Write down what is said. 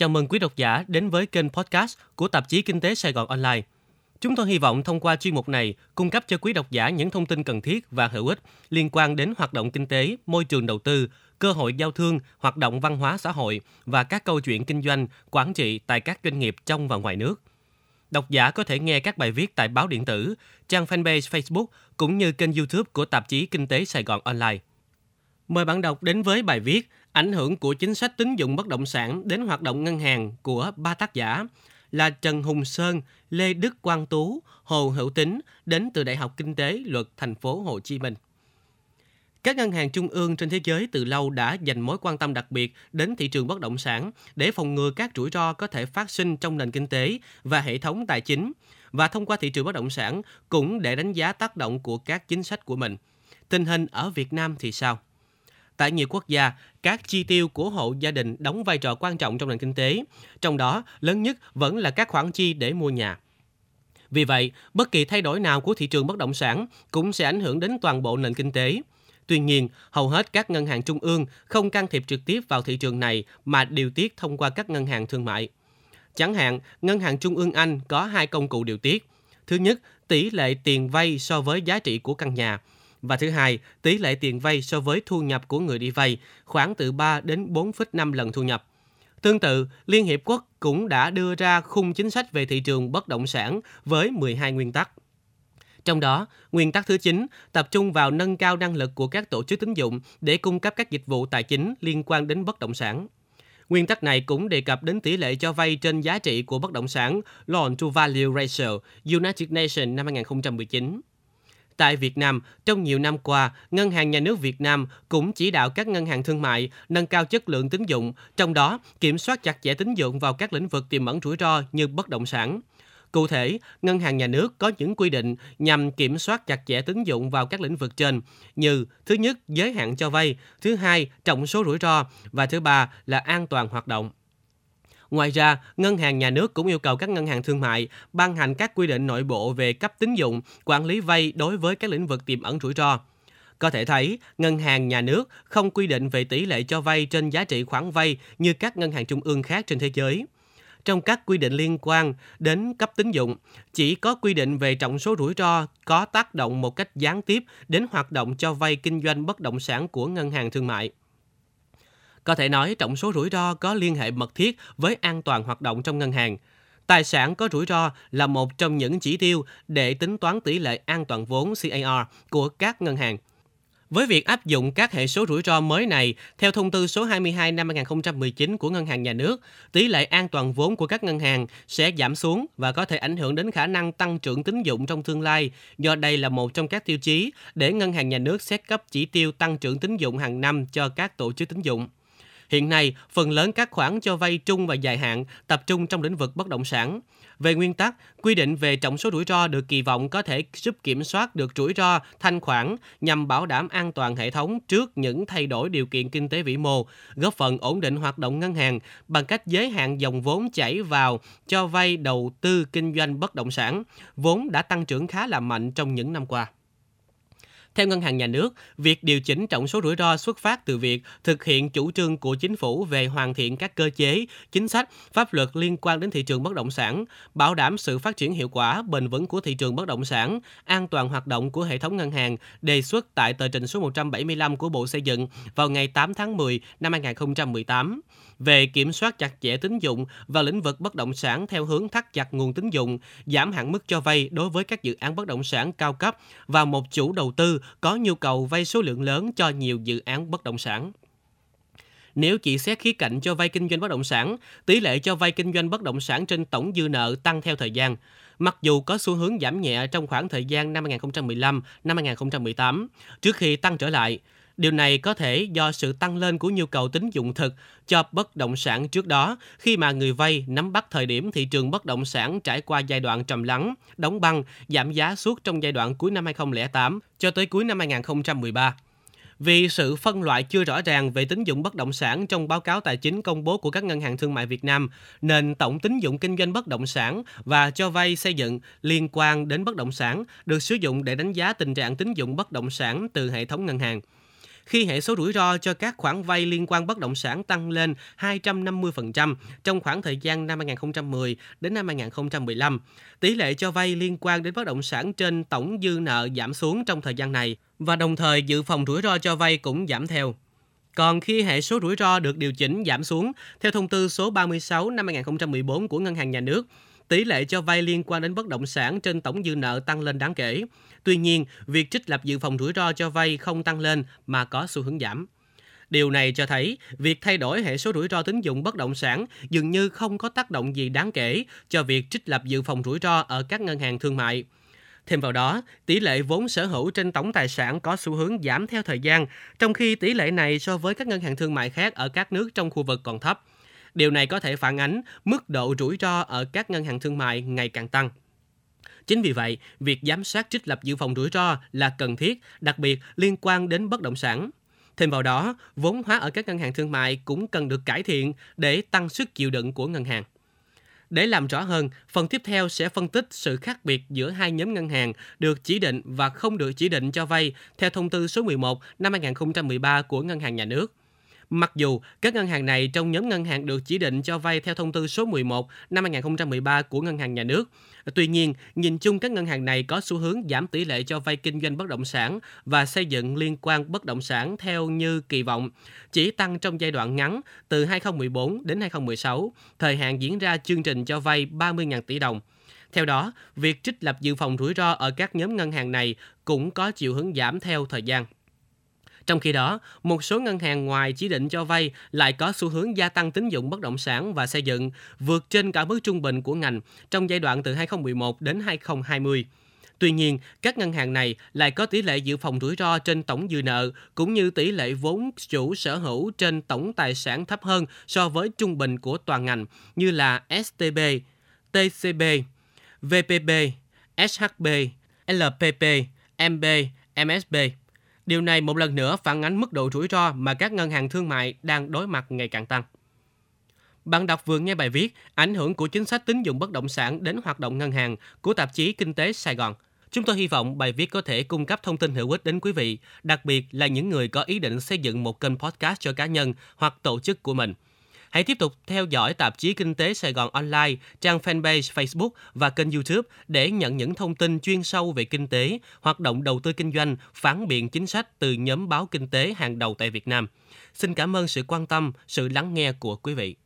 Chào mừng quý độc giả đến với kênh podcast của tạp chí Kinh tế Sài Gòn Online. Chúng tôi hy vọng thông qua chuyên mục này cung cấp cho quý độc giả những thông tin cần thiết và hữu ích liên quan đến hoạt động kinh tế, môi trường đầu tư, cơ hội giao thương, hoạt động văn hóa xã hội và các câu chuyện kinh doanh, quản trị tại các doanh nghiệp trong và ngoài nước. Độc giả có thể nghe các bài viết tại báo điện tử, trang fanpage Facebook cũng như kênh YouTube của tạp chí Kinh tế Sài Gòn Online. Mời bạn đọc đến với bài viết Ảnh hưởng của chính sách tín dụng bất động sản đến hoạt động ngân hàng của ba tác giả là Trần Hùng Sơn, Lê Đức Quang Tú, Hồ Hữu Tính đến từ Đại học Kinh tế Luật Thành phố Hồ Chí Minh. Các ngân hàng trung ương trên thế giới từ lâu đã dành mối quan tâm đặc biệt đến thị trường bất động sản để phòng ngừa các rủi ro có thể phát sinh trong nền kinh tế và hệ thống tài chính và thông qua thị trường bất động sản cũng để đánh giá tác động của các chính sách của mình. Tình hình ở Việt Nam thì sao? Tại nhiều quốc gia, các chi tiêu của hộ gia đình đóng vai trò quan trọng trong nền kinh tế, trong đó lớn nhất vẫn là các khoản chi để mua nhà. Vì vậy, bất kỳ thay đổi nào của thị trường bất động sản cũng sẽ ảnh hưởng đến toàn bộ nền kinh tế. Tuy nhiên, hầu hết các ngân hàng trung ương không can thiệp trực tiếp vào thị trường này mà điều tiết thông qua các ngân hàng thương mại. Chẳng hạn, Ngân hàng Trung ương Anh có hai công cụ điều tiết. Thứ nhất, tỷ lệ tiền vay so với giá trị của căn nhà. Và thứ hai, tỷ lệ tiền vay so với thu nhập của người đi vay khoảng từ 3 đến 4,5 lần thu nhập. Tương tự, Liên Hiệp Quốc cũng đã đưa ra khung chính sách về thị trường bất động sản với 12 nguyên tắc. Trong đó, nguyên tắc thứ 9 tập trung vào nâng cao năng lực của các tổ chức tín dụng để cung cấp các dịch vụ tài chính liên quan đến bất động sản. Nguyên tắc này cũng đề cập đến tỷ lệ cho vay trên giá trị của bất động sản Loan to Value Ratio United Nations năm 2019. Tại Việt Nam, trong nhiều năm qua, Ngân hàng Nhà nước Việt Nam cũng chỉ đạo các ngân hàng thương mại nâng cao chất lượng tín dụng, trong đó kiểm soát chặt chẽ tín dụng vào các lĩnh vực tiềm ẩn rủi ro như bất động sản. Cụ thể, Ngân hàng Nhà nước có những quy định nhằm kiểm soát chặt chẽ tín dụng vào các lĩnh vực trên như thứ nhất, giới hạn cho vay, thứ hai, trọng số rủi ro và thứ ba là an toàn hoạt động. Ngoài ra, Ngân hàng Nhà nước cũng yêu cầu các ngân hàng thương mại ban hành các quy định nội bộ về cấp tín dụng, quản lý vay đối với các lĩnh vực tiềm ẩn rủi ro. Có thể thấy, ngân hàng nhà nước không quy định về tỷ lệ cho vay trên giá trị khoản vay như các ngân hàng trung ương khác trên thế giới. Trong các quy định liên quan đến cấp tín dụng, chỉ có quy định về trọng số rủi ro có tác động một cách gián tiếp đến hoạt động cho vay kinh doanh bất động sản của ngân hàng thương mại. Có thể nói trọng số rủi ro có liên hệ mật thiết với an toàn hoạt động trong ngân hàng. Tài sản có rủi ro là một trong những chỉ tiêu để tính toán tỷ lệ an toàn vốn CAR của các ngân hàng. Với việc áp dụng các hệ số rủi ro mới này, theo thông tư số 22 năm 2019 của Ngân hàng Nhà nước, tỷ lệ an toàn vốn của các ngân hàng sẽ giảm xuống và có thể ảnh hưởng đến khả năng tăng trưởng tín dụng trong tương lai, do đây là một trong các tiêu chí để Ngân hàng Nhà nước xét cấp chỉ tiêu tăng trưởng tín dụng hàng năm cho các tổ chức tín dụng. Hiện nay, phần lớn các khoản cho vay trung và dài hạn tập trung trong lĩnh vực bất động sản. Về nguyên tắc, quy định về trọng số rủi ro được kỳ vọng có thể giúp kiểm soát được rủi ro thanh khoản nhằm bảo đảm an toàn hệ thống trước những thay đổi điều kiện kinh tế vĩ mô, góp phần ổn định hoạt động ngân hàng bằng cách giới hạn dòng vốn chảy vào cho vay đầu tư kinh doanh bất động sản, vốn đã tăng trưởng khá là mạnh trong những năm qua. Theo Ngân hàng Nhà nước, việc điều chỉnh trọng số rủi ro xuất phát từ việc thực hiện chủ trương của chính phủ về hoàn thiện các cơ chế, chính sách, pháp luật liên quan đến thị trường bất động sản, bảo đảm sự phát triển hiệu quả, bền vững của thị trường bất động sản, an toàn hoạt động của hệ thống ngân hàng, đề xuất tại tờ trình số 175 của Bộ Xây dựng vào ngày 8 tháng 10 năm 2018 về kiểm soát chặt chẽ tín dụng vào lĩnh vực bất động sản theo hướng thắt chặt nguồn tín dụng, giảm hạn mức cho vay đối với các dự án bất động sản cao cấp và một chủ đầu tư tư có nhu cầu vay số lượng lớn cho nhiều dự án bất động sản. Nếu chỉ xét khía cạnh cho vay kinh doanh bất động sản, tỷ lệ cho vay kinh doanh bất động sản trên tổng dư nợ tăng theo thời gian. Mặc dù có xu hướng giảm nhẹ trong khoảng thời gian năm 2015, năm 2018, trước khi tăng trở lại, Điều này có thể do sự tăng lên của nhu cầu tín dụng thực cho bất động sản trước đó khi mà người vay nắm bắt thời điểm thị trường bất động sản trải qua giai đoạn trầm lắng, đóng băng, giảm giá suốt trong giai đoạn cuối năm 2008 cho tới cuối năm 2013. Vì sự phân loại chưa rõ ràng về tín dụng bất động sản trong báo cáo tài chính công bố của các ngân hàng thương mại Việt Nam, nên tổng tín dụng kinh doanh bất động sản và cho vay xây dựng liên quan đến bất động sản được sử dụng để đánh giá tình trạng tín dụng bất động sản từ hệ thống ngân hàng khi hệ số rủi ro cho các khoản vay liên quan bất động sản tăng lên 250% trong khoảng thời gian năm 2010 đến năm 2015. Tỷ lệ cho vay liên quan đến bất động sản trên tổng dư nợ giảm xuống trong thời gian này và đồng thời dự phòng rủi ro cho vay cũng giảm theo. Còn khi hệ số rủi ro được điều chỉnh giảm xuống, theo thông tư số 36 năm 2014 của Ngân hàng Nhà nước, tỷ lệ cho vay liên quan đến bất động sản trên tổng dư nợ tăng lên đáng kể. Tuy nhiên, việc trích lập dự phòng rủi ro cho vay không tăng lên mà có xu hướng giảm. Điều này cho thấy việc thay đổi hệ số rủi ro tín dụng bất động sản dường như không có tác động gì đáng kể cho việc trích lập dự phòng rủi ro ở các ngân hàng thương mại. Thêm vào đó, tỷ lệ vốn sở hữu trên tổng tài sản có xu hướng giảm theo thời gian, trong khi tỷ lệ này so với các ngân hàng thương mại khác ở các nước trong khu vực còn thấp. Điều này có thể phản ánh mức độ rủi ro ở các ngân hàng thương mại ngày càng tăng. Chính vì vậy, việc giám sát trích lập dự phòng rủi ro là cần thiết, đặc biệt liên quan đến bất động sản. Thêm vào đó, vốn hóa ở các ngân hàng thương mại cũng cần được cải thiện để tăng sức chịu đựng của ngân hàng. Để làm rõ hơn, phần tiếp theo sẽ phân tích sự khác biệt giữa hai nhóm ngân hàng được chỉ định và không được chỉ định cho vay theo thông tư số 11 năm 2013 của Ngân hàng Nhà nước. Mặc dù các ngân hàng này trong nhóm ngân hàng được chỉ định cho vay theo thông tư số 11 năm 2013 của Ngân hàng Nhà nước, tuy nhiên, nhìn chung các ngân hàng này có xu hướng giảm tỷ lệ cho vay kinh doanh bất động sản và xây dựng liên quan bất động sản theo như kỳ vọng, chỉ tăng trong giai đoạn ngắn từ 2014 đến 2016, thời hạn diễn ra chương trình cho vay 30.000 tỷ đồng. Theo đó, việc trích lập dự phòng rủi ro ở các nhóm ngân hàng này cũng có chiều hướng giảm theo thời gian. Trong khi đó, một số ngân hàng ngoài chỉ định cho vay lại có xu hướng gia tăng tín dụng bất động sản và xây dựng vượt trên cả mức trung bình của ngành trong giai đoạn từ 2011 đến 2020. Tuy nhiên, các ngân hàng này lại có tỷ lệ dự phòng rủi ro trên tổng dư nợ cũng như tỷ lệ vốn chủ sở hữu trên tổng tài sản thấp hơn so với trung bình của toàn ngành như là STB, TCB, VPB, SHB, LPP, MB, MSB. Điều này một lần nữa phản ánh mức độ rủi ro mà các ngân hàng thương mại đang đối mặt ngày càng tăng. Bạn đọc vừa nghe bài viết Ảnh hưởng của chính sách tín dụng bất động sản đến hoạt động ngân hàng của tạp chí Kinh tế Sài Gòn. Chúng tôi hy vọng bài viết có thể cung cấp thông tin hữu ích đến quý vị, đặc biệt là những người có ý định xây dựng một kênh podcast cho cá nhân hoặc tổ chức của mình. Hãy tiếp tục theo dõi tạp chí Kinh tế Sài Gòn Online, trang fanpage Facebook và kênh YouTube để nhận những thông tin chuyên sâu về kinh tế, hoạt động đầu tư kinh doanh, phản biện chính sách từ nhóm báo kinh tế hàng đầu tại Việt Nam. Xin cảm ơn sự quan tâm, sự lắng nghe của quý vị.